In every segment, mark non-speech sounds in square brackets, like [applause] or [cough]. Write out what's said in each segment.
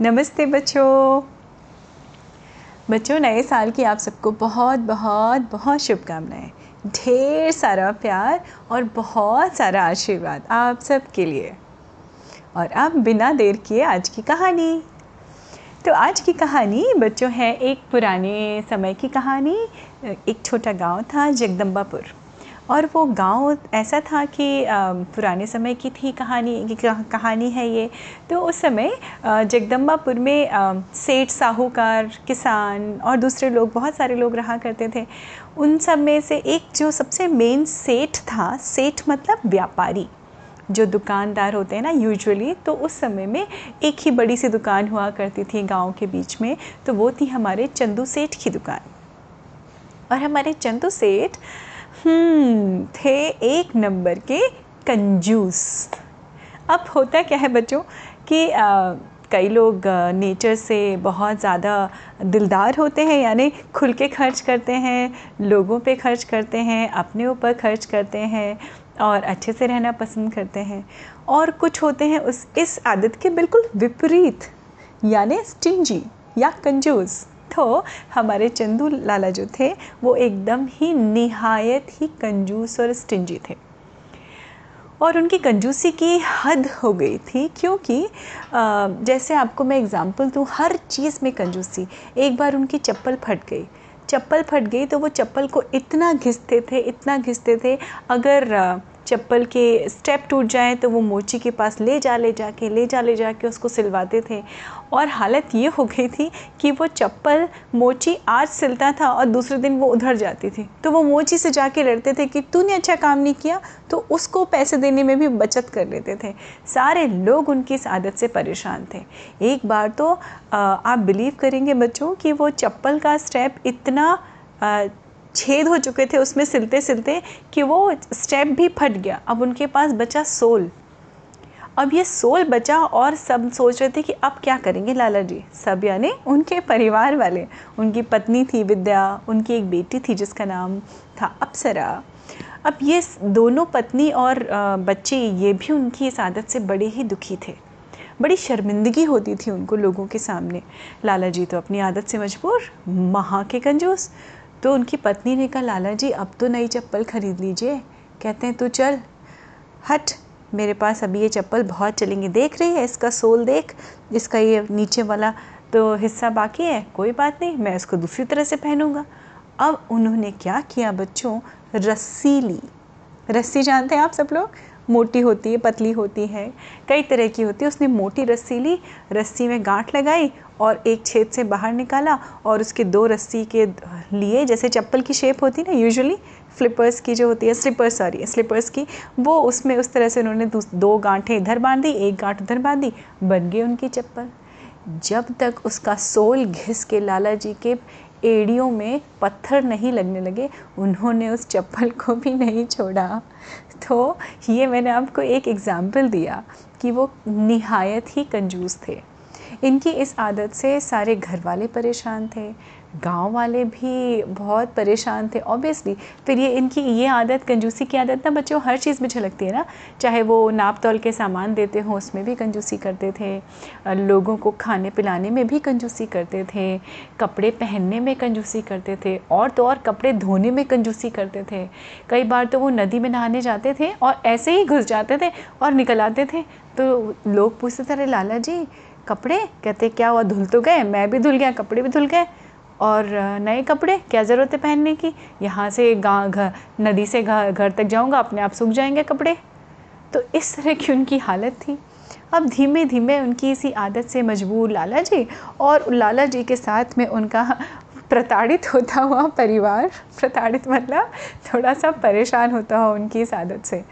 नमस्ते बच्चों। बच्चों, नए साल की आप सबको बहुत बहुत बहुत शुभकामनाएँ। ढेर सारा प्यार और बहुत सारा आशीर्वाद आप सब के लिए। और अब बिना देर किए आज की कहानी। तो आज की कहानी बच्चों है एक पुराने समय की कहानी। एक छोटा गाँव था जगदम्बापुर और वो गाँव ऐसा था कि पुराने समय की थी कहानी, की कहानी है ये। तो उस समय जगदम्बापुर में सेठ, साहूकार, किसान और दूसरे लोग, बहुत सारे लोग रहा करते थे। उन सब में से एक जो सबसे मेन सेठ था, सेठ मतलब व्यापारी, जो दुकानदार होते हैं ना यूजुअली तो उस समय में एक ही बड़ी सी दुकान हुआ करती थी गाँव के बीच में तो वो थी हमारे चंदू सेठ की दुकान। और हमारे चंदू सेठ थे एक नंबर के कंजूस। अब होता क्या है बच्चों कि आ, कई लोग नेचर से बहुत ज़्यादा दिलदार होते हैं यानी खुल के खर्च करते हैं लोगों पे खर्च करते हैं अपने ऊपर खर्च करते हैं और अच्छे से रहना पसंद करते हैं। और कुछ होते हैं उस इस आदत के बिल्कुल विपरीत यानी स्टिंजी या कंजूस। तो हमारे चंदू लाला जो थे, वो एकदम ही निहायत ही कंजूस और स्टिंजी थे। और उनकी कंजूसी की हद हो गई थी क्योंकि जैसे आपको मैं एग्ज़ाम्पल दूँ, हर चीज़ में कंजूसी। एक बार उनकी चप्पल फट गई। चप्पल फट गई तो वो चप्पल को इतना घिसते थे, इतना घिसते थे, अगर चप्पल के स्टेप टूट जाए तो वो मोची के पास ले जा ले जा के ले जा ले जा के उसको सिलवाते थे। और हालत ये हो गई थी कि वो चप्पल, मोची आज सिलता था और दूसरे दिन वो उधर जाती थी। तो वो मोची से जाके लड़ते थे कि तूने अच्छा काम नहीं किया तो उसको पैसे देने में भी बचत कर लेते थे। सारे लोग उनकी इस आदत से परेशान थे। एक बार तो आप बिलीव करेंगे बच्चों कि वो चप्पल का स्टेप इतना छेद हो चुके थे उसमें सिलते सिलते कि वो स्टेप भी फट गया। अब उनके पास बचा सोल अब ये सोल बचा और सब सोच रहे थे कि अब क्या करेंगे लाला जी? सब यानी उनके परिवार वाले। उनकी पत्नी थी विद्या, उनकी एक बेटी थी जिसका नाम था अप्सरा। अब ये दोनों पत्नी और बच्चे, ये भी उनकी इस आदत से बड़े ही दुखी थे। बड़ी शर्मिंदगी होती थी उनको लोगों के सामने। लाला जी तो अपनी आदत से मजबूर महा के कंजूस। तो उनकी पत्नी ने कहा, लाला जी, अब तो नई चप्पल ख़रीद लीजिए। कहते हैं, तू चल, हट, मेरे पास अभी ये चप्पल बहुत चलेंगी। देख रही है, इसका सोल देख, इसका ये नीचे वाला तो हिस्सा बाकी है, कोई बात नहीं, मैं इसको दूसरी तरह से पहनूँगा। अब उन्होंने क्या किया, बच्चों? रस्सी ली। रस्सी जानते हैं आप सब लोग? मोटी होती है, पतली होती है, कई तरह की होती है। उसने मोटी रस्सी ली, रस्सी में गांठ लगाई और एक छेद से बाहर निकाला और उसके दो रस्सी के लिए, जैसे चप्पल की शेप होती है ना यूजुअली फ्लिपर्स की जो होती है स्लीपर्स सॉरी स्लीपर्स की, वो उसमें उस तरह से उन्होंने दो गांठें इधर बाँध दी एक गांठ उधर बाँध दी बन गई उनकी चप्पल। जब तक उसका सोल घिस के लाला जी के एड़ियों में पत्थर नहीं लगने लगे, उन्होंने उस चप्पल को भी नहीं छोड़ा। तो ये मैंने आपको एक एग्ज़ाम्पल दिया कि वो नहायत ही कंजूस थे। इनकी इस आदत से सारे घर वाले परेशान थे गाँव वाले भी बहुत परेशान थे ऑब्वियसली फिर ये इनकी ये आदत, कंजूसी की आदत ना, बच्चों, हर चीज़ में झलकती है ना, चाहे वो नाप तोल के सामान देते हों, उसमें भी कंजूसी करते थे लोगों को खाने पिलाने में भी कंजूसी करते थे, कपड़े पहनने में कंजूसी करते थे, और तो और कपड़े धोने में कंजूसी करते थे। कई बार तो वो नदी में नहाने जाते थे और ऐसे ही घुस जाते थे और निकल आते थे। तो लोग पूछते थे, अरे, लाला जी कपड़े? कहते, क्या हुआ, धुल तो गए? मैं भी धुल गया, कपड़े भी धुल गए। और नए कपड़े? क्या ज़रूरत है पहनने की? यहाँ से गाँव घर, नदी से घर घर तक जाऊँगा, अपने आप सूख जाएँगे कपड़े? तो इस तरह की उनकी हालत थी। अब धीमे धीमे उनकी इसी आदत से मजबूर लाला जी और लाला जी के साथ में उनका प्रताड़ित होता हुआ परिवार, प्रताड़ित मतलब थोड़ा सा परेशान होता हुआ उनकी इस आदत से।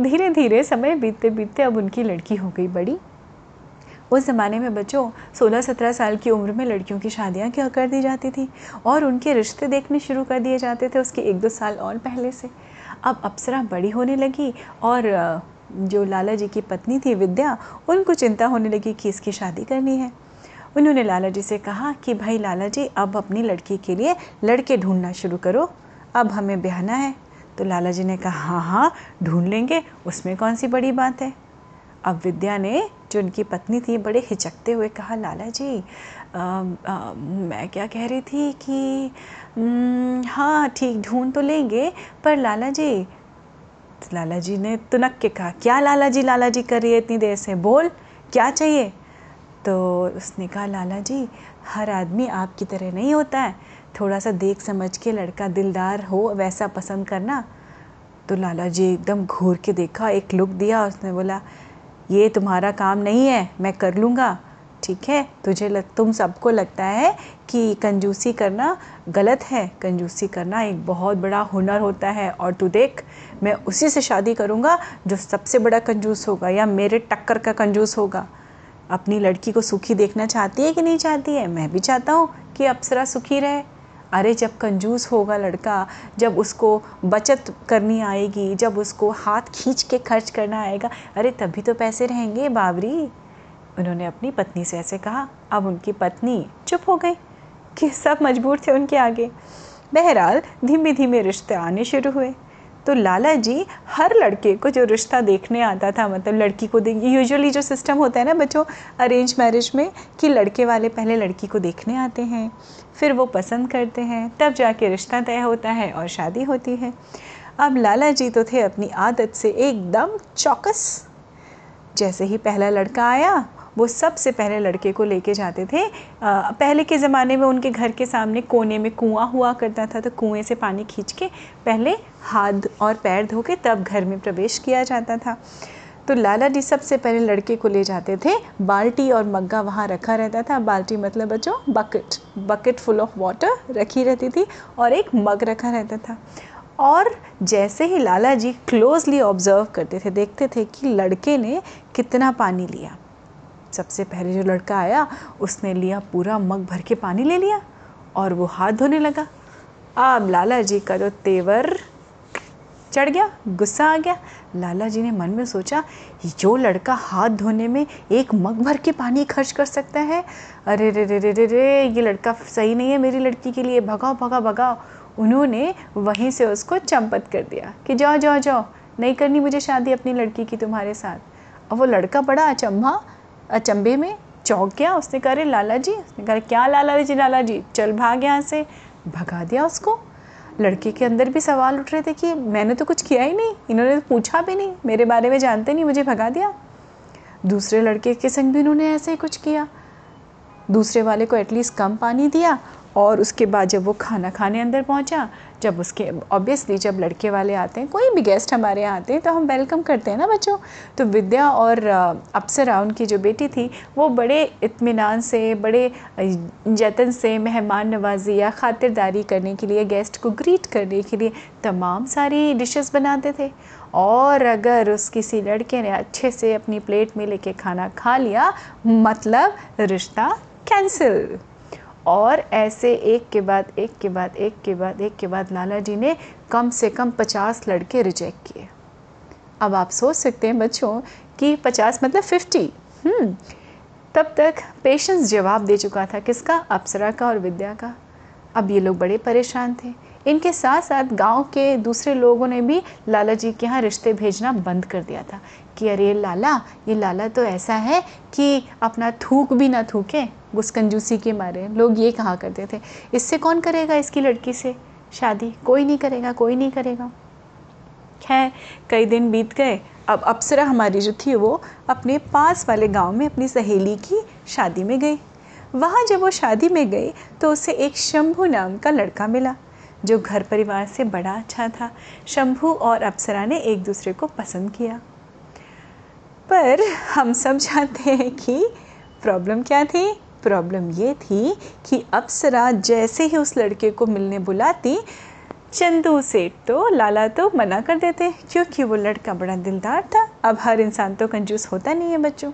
धीरे धीरे समय बीतते बीतते अब उनकी लड़की हो गई बड़ी। उस ज़माने में बच्चों 16-17 साल की उम्र में लड़कियों की शादियाँ क्या कर दी जाती थी? और उनके रिश्ते देखने शुरू कर दिए जाते थे उसके एक दो साल और पहले से। अब अप्सरा बड़ी होने लगी और जो लाला जी की पत्नी थी विद्या, उनको चिंता होने लगी कि इसकी शादी करनी है। उन्होंने लाला जी से कहा कि, भाई लाला जी अब अपनी लड़की के लिए लड़के ढूंढना शुरू करो। अब हमें ब्याहना है। तो लाला जी ने कहा हाँ हाँ ढूंढ लेंगे, उसमें कौन सी बड़ी बात है? अब विद्या ने जो उनकी पत्नी थी बड़े हिचकते हुए कहा लाला जी आ, आ, मैं क्या कह रही थी कि हाँ ठीक ढूंढ तो लेंगे पर लाला जी तो लाला जी ने तुनक के कहा क्या लाला जी लाला जी कर रही है इतनी देर से? बोल क्या चाहिए? तो उसने कहा लाला जी हर आदमी आपकी तरह नहीं होता है। थोड़ा सा देख समझ के लड़का दिलदार हो वैसा पसंद करना। तो लाला जी एकदम घूर के देखा एक लुक दिया उसने बोला ये तुम्हारा काम नहीं है, मैं कर लूँगा। ठीक है? तुझे लग, तुम सबको लगता है कि कंजूसी करना गलत है। कंजूसी करना एक बहुत बड़ा हुनर होता है। और तू देख, मैं उसी से शादी करूँगा जो सबसे बड़ा कंजूस होगा या मेरे टक्कर का कंजूस होगा। अपनी लड़की को सुखी देखना चाहती है कि नहीं चाहती है? मैं भी चाहता हूँ कि अप्सरा सुखी रहे। अरे जब कंजूस होगा लड़का, जब उसको बचत करनी आएगी, जब उसको हाथ खींच के खर्च करना आएगा, अरे तभी तो पैसे रहेंगे बाबरी। उन्होंने अपनी पत्नी से ऐसे कहा। अब उनकी पत्नी चुप हो गई कि सब मजबूर थे उनके आगे। बहरहाल धीमे धीमे रिश्ते आने शुरू हुए। तो लाला जी, हर लड़के को जो रिश्ता देखने आता था मतलब लड़की को देख यूजुअली जो सिस्टम होता है ना बच्चों अरेंज मैरिज में, कि लड़के वाले पहले लड़की को देखने आते हैं, फिर वो पसंद करते हैं, तब जाके रिश्ता तय होता है और शादी होती है। अब लाला जी तो थे अपनी आदत से एकदम चौकस। जैसे ही पहला लड़का आया वो सबसे पहले लड़के को लेके जाते थे। आ, पहले के ज़माने में उनके घर के सामने कोने में कुआँ हुआ करता था तो कुएँ से पानी खींच के पहले हाथ और पैर धो के तब घर में प्रवेश किया जाता था। तो लाला जी सबसे पहले लड़के को ले जाते थे। बाल्टी और मग्गा वहाँ रखा रहता था। बाल्टी मतलब बच्चों bucket bucket full of water रखी रहती थी और एक मग रखा रहता था। और जैसे ही लाला जी क्लोजली ऑब्ज़र्व करते थे देखते थे कि लड़के ने कितना पानी लिया। सबसे पहले जो लड़का आया, उसने लिया पूरा मग भर के पानी ले लिया और वो हाथ धोने लगा। अब लाला जी का जो तेवर चढ़ गया, गुस्सा आ गया। लाला जी ने मन में सोचा, जो लड़का हाथ धोने में एक मग भर के पानी खर्च कर सकता है? अरे, रे रे रे रे रे, ये लड़का सही नहीं है मेरी लड़की के लिए। भगाओ भगाओ भगाओ। उन्होंने वहीं से उसको चंपत कर दिया कि, जाओ जाओ जाओ, नहीं करनी मुझे शादी अपनी लड़की की तुम्हारे साथ। और वो लड़का बड़ा अचंभा अचंभे में चौंक गया, उसने कहा लाला जी उसने कहा क्या लाला जी लाला जी चल भाग यहाँ से। भगा दिया उसको। लड़के के अंदर भी सवाल उठ रहे थे कि मैंने तो कुछ किया ही नहीं, इन्होंने तो पूछा भी नहीं, मेरे बारे में जानते नहीं, मुझे भगा दिया। दूसरे लड़के के संग भी उन्होंने ऐसे ही कुछ किया। दूसरे वाले को एटलीस्ट कम पानी दिया। और उसके बाद जब वो खाना खाने अंदर पहुँचा, जब उसके ऑब्वियसली जब लड़के वाले आते हैं, कोई भी गेस्ट हमारे यहाँ आते हैं तो हम वेलकम करते हैं ना बच्चों। तो विद्या और अप्सरा, उनकी जो बेटी थी, वो बड़े इत्मीनान से, बड़े जतन से, मेहमान नवाजी या ख़ातिरदारी करने के लिए गेस्ट को ग्रीट करने के लिए तमाम सारी डिशेस बनाते थे। और अगर उस किसी लड़के ने अच्छे से अपनी प्लेट में लेके खाना खा लिया मतलब रिश्ता कैंसिल और ऐसे एक के बाद एक के बाद एक के बाद एक के बाद लाला जी ने कम से कम पचास लड़के रिजेक्ट किए। अब आप सोच सकते हैं बच्चों कि पचास मतलब फिफ्टी हम्म, तब तक पेशेंस जवाब दे चुका था किसका? अप्सरा का और विद्या का। अब ये लोग बड़े परेशान थे। इनके साथ साथ गाँव के दूसरे लोगों ने भी लाला जी के यहाँ रिश्ते भेजना बंद कर दिया था कि अरे लाला, ये लाला तो ऐसा है कि अपना थूक भी ना थूके गुस्कंजूसी के मारे। लोग ये कहा करते थे, इससे कौन करेगा इसकी लड़की से? शादी कोई नहीं करेगा, कोई नहीं करेगा। खैर, कई दिन बीत गए, अब अप्सरा हमारी जो थी वो अपने पास वाले गाँव में अपनी सहेली की शादी में गई। वहाँ जब वो शादी में गई तो उसे एक शंभू नाम का लड़का मिला। जो घर परिवार से बड़ा अच्छा था। शंभू और अप्सरा ने एक दूसरे को पसंद किया। पर हम सब जानते हैं कि प्रॉब्लम क्या थी? प्रॉब्लम ये थी कि अप्सरा जैसे ही उस लड़के को मिलने बुलाती, चंदू सेठ तो लाला तो मना कर देते, क्योंकि वो लड़का बड़ा दिलदार था। अब हर इंसान तो कंजूस होता नहीं है बच्चों।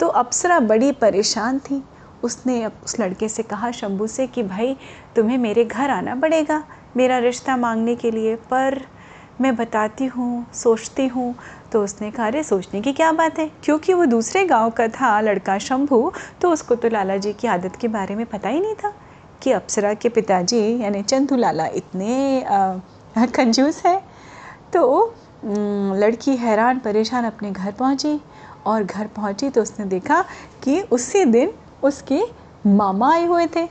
तो अप्सरा बड़ी परेशान थी। उसने उस लड़के से कहा, शंभू से कि, भाई, तुम्हें मेरे घर आना पड़ेगा। मेरा रिश्ता मांगने के लिए, पर मैं बताती हूँ, सोचती हूँ। तो उसने कहा, अरे, सोचने की क्या बात है? क्योंकि वो दूसरे गाँव का था, लड़का शंभू तो उसको तो लाला जी की आदत के बारे में पता ही नहीं था कि अप्सरा के पिताजी, यानी चंदू लाला, इतने कंजूस है। तो लड़की हैरान, परेशान अपने घर पहुँची और घर पहुँची तो उसने देखा कि उसी दिन उसके मामा आए हुए थे।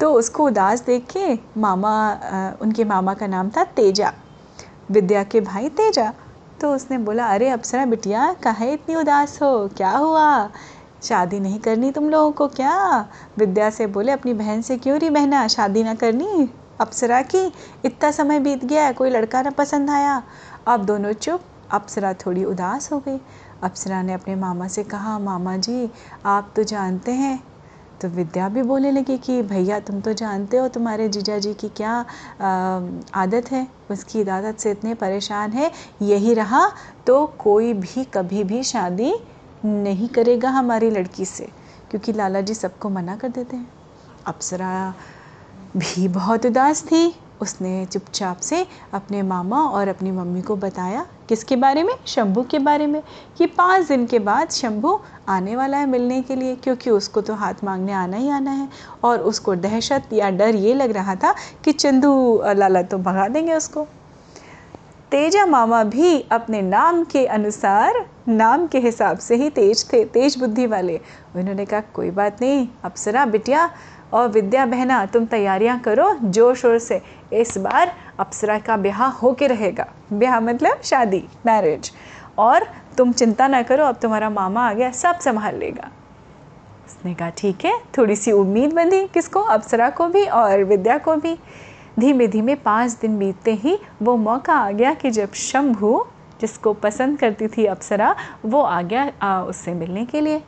तो उसको उदास देख के मामा उनके मामा का नाम था तेजा। विद्या के भाई तेजा। तो उसने बोला, अरे अप्सरा बिटिया, कहे इतनी उदास हो? क्या हुआ? शादी नहीं करनी तुम लोगों को क्या? विद्या से बोले, अपनी बहन से क्यों रही बहना? शादी ना करनी? अप्सरा की इतना समय बीत गया, कोई लड़का ना पसंद आया। अब दोनों चुप अप्सरा थोड़ी उदास हो गई। अप्सरा ने अपने मामा से कहा, मामा जी, आप तो जानते हैं तो विद्या भी बोलने लगी कि, भैया, तुम तो जानते हो तुम्हारे जीजा जी की क्या आदत है? उसकी आदत से इतने परेशान है, यही रहा तो कोई भी कभी भी शादी नहीं करेगा हमारी लड़की से। क्योंकि लाला जी सबको मना कर देते हैं। अप्सरा भी बहुत उदास थी। उसने चुपचाप से अपने मामा और अपनी मम्मी को बताया किसके बारे में? शंभू के बारे में। कि पाँच दिन के बाद शंभू आने वाला है मिलने के लिए, क्योंकि उसको तो हाथ मांगने आना ही आना है। और उसको दहशत या डर ये लग रहा था कि चंदू लाला तो भगा देंगे उसको। तेजा मामा भी अपने नाम के अनुसार, नाम के हिसाब से ही तेज थे, तेज बुद्धि वाले। उन्होंने कहा, कोई बात नहीं, अप्सरा बिटिया और विद्या बहना, तुम तैयारियाँ करो ज़ोर शोर से। इस बार अप्सरा का ब्याह हो के रहेगा। ब्याह मतलब शादी मैरिज और तुम चिंता ना करो अब तुम्हारा मामा आ गया सब संभाल लेगा। उसने कहा ठीक है। थोड़ी सी उम्मीद बंधी किसको? अप्सरा को भी और विद्या को भी। धीमे धीमे पाँच दिन बीतते ही वो मौका आ गया कि जब शंभू जिसको पसंद करती थी अप्सरा वो आ गया आ, उससे मिलने के लिए।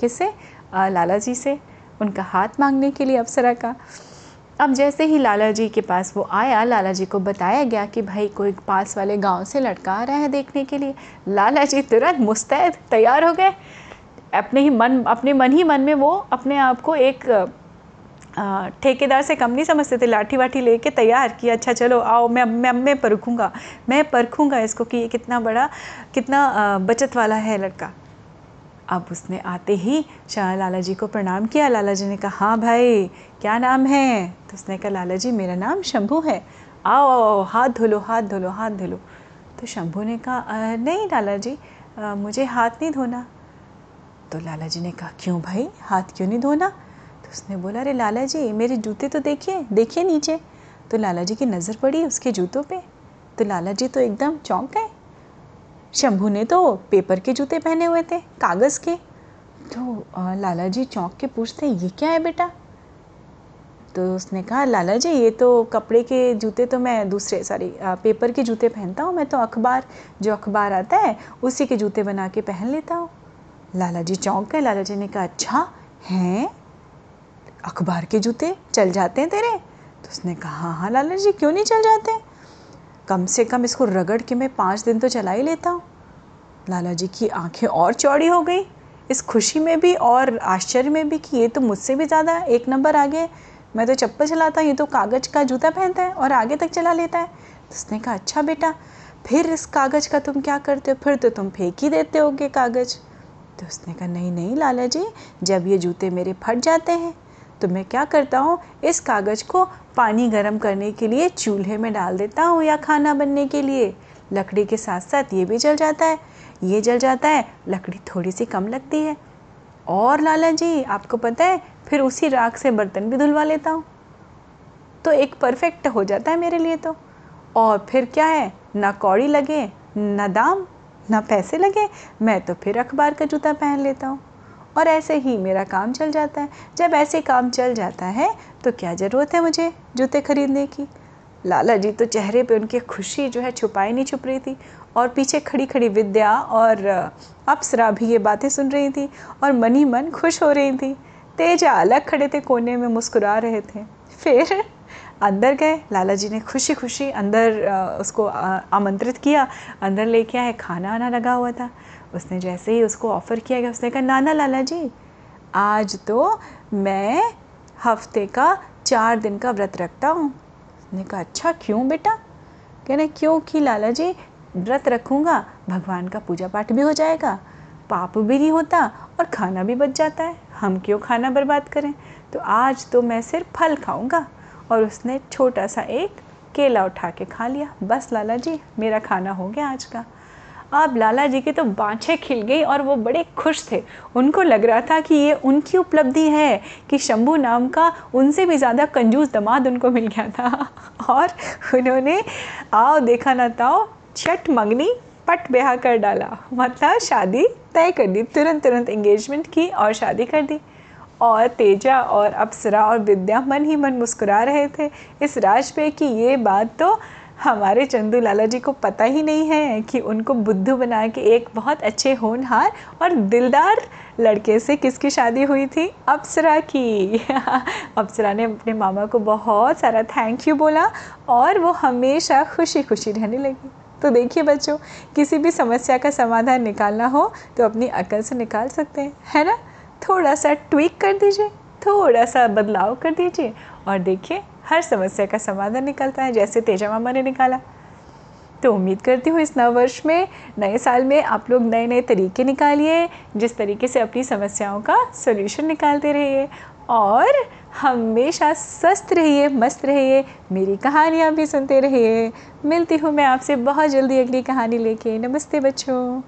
किससे लाला जी से। उनका हाथ मांगने के लिए अप्सरा का। अब जैसे ही लाला जी के पास वो आया लाला जी को बताया गया कि भाई कोई पास वाले गाँव से लड़का आ रहा है देखने के लिए। लाला जी तुरंत मुस्तैद तैयार हो गए। अपने ही मन, अपने मन ही मन में वो अपने आप को एक ठेकेदार से कम नहीं समझते थे। लाठी वाठी लेके तैयार कि अच्छा चलो आओ, मैं मैं मैं परखूँगा मैं परखूँगा इसको कि ये कितना बड़ा, कितना बचत वाला है लड़का। अब उसने आते ही शाह लाला जी को प्रणाम किया। लाला जी ने कहा हाँ भाई क्या नाम है? तो उसने कहा लाला जी मेरा नाम शंभू है। आओ आओ हाथ धो लो हाथ धो लो हाथ धो लो तो शंभू ने कहा नहीं लाला जी आ, मुझे हाथ नहीं धोना। तो लाला जी ने कहा क्यों भाई हाथ क्यों नहीं धोना? तो उसने बोला अरे लाला जी मेरे जूते तो देखिए देखिए नीचे। तो लाला जी की नज़र पड़ी उसके जूतों पे। तो लाला जी तो एकदम चौंक गए। शंभू ने तो पेपर के जूते पहने हुए थे, कागज़ के। तो लाला जी चौंक के पूछते, ये क्या है बेटा? तो उसने कहा लाला जी ये तो कपड़े के जूते तो मैं दूसरे सॉरी पेपर के जूते पहनता हूँ, मैं तो अखबार, जो अखबार आता है, उसी के जूते बना के पहन लेता हूँ। लाला जी चौंक गए लाला जी ने कहा अच्छा हैं? अखबार के जूते, चल जाते हैं तेरे? तो उसने कहा हाँ हाँ लाला जी क्यों नहीं चल जाते? कम से कम इसको रगड़ के मैं पाँच दिन तो चला ही लेता हूँ। लाला जी की आँखें और चौड़ी हो गई। इस खुशी में भी और आश्चर्य में भी कि ये तो मुझसे भी ज़्यादा एक नंबर आगे मैं तो चप्पल चलाता हूँ, ये तो कागज़ का जूता पहनता है और आगे तक चला लेता है। तो उसने कहा अच्छा बेटा, फिर इस कागज़ का तुम क्या करते हो? फिर तो तुम फेंक ही देते होगे कागज़। तो उसने कहा, नहीं नहीं लाला जी जब ये जूते मेरे फट जाते हैं तो मैं क्या करता हूँ? इस कागज़ को पानी गर्म करने के लिए चूल्हे में डाल देता हूँ या खाना बनने के लिए। लकड़ी के साथ साथ ये भी जल जाता है। ये जल जाता है, लकड़ी थोड़ी सी कम लगती है। और लाला जी, आपको पता है, फिर उसी राख से बर्तन भी धुलवा लेता हूँ। तो एक परफेक्ट हो जाता है मेरे लिए तो। और फिर क्या है, ना कौड़ी लगे, ना दाम, ना पैसे लगे, मैं तो फिर अखबार का जूता पहन लेता हूँ। और ऐसे ही मेरा काम चल जाता है। जब ऐसे काम चल जाता है तो क्या ज़रूरत है मुझे जूते खरीदने की? लाला जी तो चेहरे पे उनकी खुशी जो है छुपाई नहीं छुप रही थी और पीछे खड़ी खड़ी विद्या और अप्सरा भी ये बातें सुन रही थी और मन ही मन खुश हो रही थी। तेजा अलग खड़े थे कोने में मुस्कुरा रहे थे। फिर अंदर गए, लाला जी ने खुशी खुशी अंदर उसको आमंत्रित किया। अंदर लेके आए खाना आना लगा हुआ था। उसने जैसे ही उसको ऑफ़र किया गया, उसने कहा, नाना लाला जी, आज तो मैं हफ़्ते का चार दिन का व्रत रखता हूँ। उसने कहा अच्छा क्यों बेटा? कहने क्यों कि लाला जी, व्रत रखूँगा, भगवान का पूजा पाठ भी हो जाएगा, पाप भी नहीं होता और खाना भी बच जाता है। हम क्यों खाना बर्बाद करें? तो आज तो मैं सिर्फ़ फल खाऊँगा। और उसने छोटा सा एक केला उठा के खा लिया। बस लाला जी, मेरा खाना हो गया आज का। अब लाला जी की तो बाँछें खिल गई और वो बड़े खुश थे। उनको लग रहा था कि ये उनकी उपलब्धि है, कि शंभू नाम का उनसे भी ज़्यादा कंजूस दमाद उनको मिल गया था। [laughs] और उन्होंने, आओ देखा ना ताओ, छठ मंगनी पट ब्याह कर डाला। मतलब शादी तय कर दी तुरंत तुरंत एंगेजमेंट की और शादी कर दी। और तेजा और अप्सरा और विद्या मन ही मन मुस्कुरा रहे थे। इस राज पे कि ये बात तो हमारे चंदू लाला जी को पता ही नहीं है कि उनको बुद्धू बना के एक बहुत अच्छे होनहार और दिलदार लड़के से किसकी शादी हुई थी? अप्सरा की। [laughs] अप्सरा ने अपने मामा को बहुत सारा थैंक यू बोला और वो हमेशा खुशी खुशी रहने लगी। तो देखिए बच्चों, किसी भी समस्या का समाधान निकालना हो तो अपनी अकल से निकाल सकते हैं, है ना? थोड़ा सा ट्विक कर दीजिए, थोड़ा सा बदलाव कर दीजिए और देखिए हर समस्या का समाधान निकलता है, जैसे तेजा मामा ने निकाला। तो उम्मीद करती हूँ इस नव वर्ष में, नए साल में आप लोग नए नए तरीके निकालिए, जिस तरीके से अपनी समस्याओं का सोल्यूशन निकालते रहिए। और हमेशा स्वस्थ रहिए, मस्त रहिए, मेरी कहानियाँ भी सुनते रहिए। मिलती हूँ मैं आपसे बहुत जल्दी अगली कहानी लेके। नमस्ते बच्चों।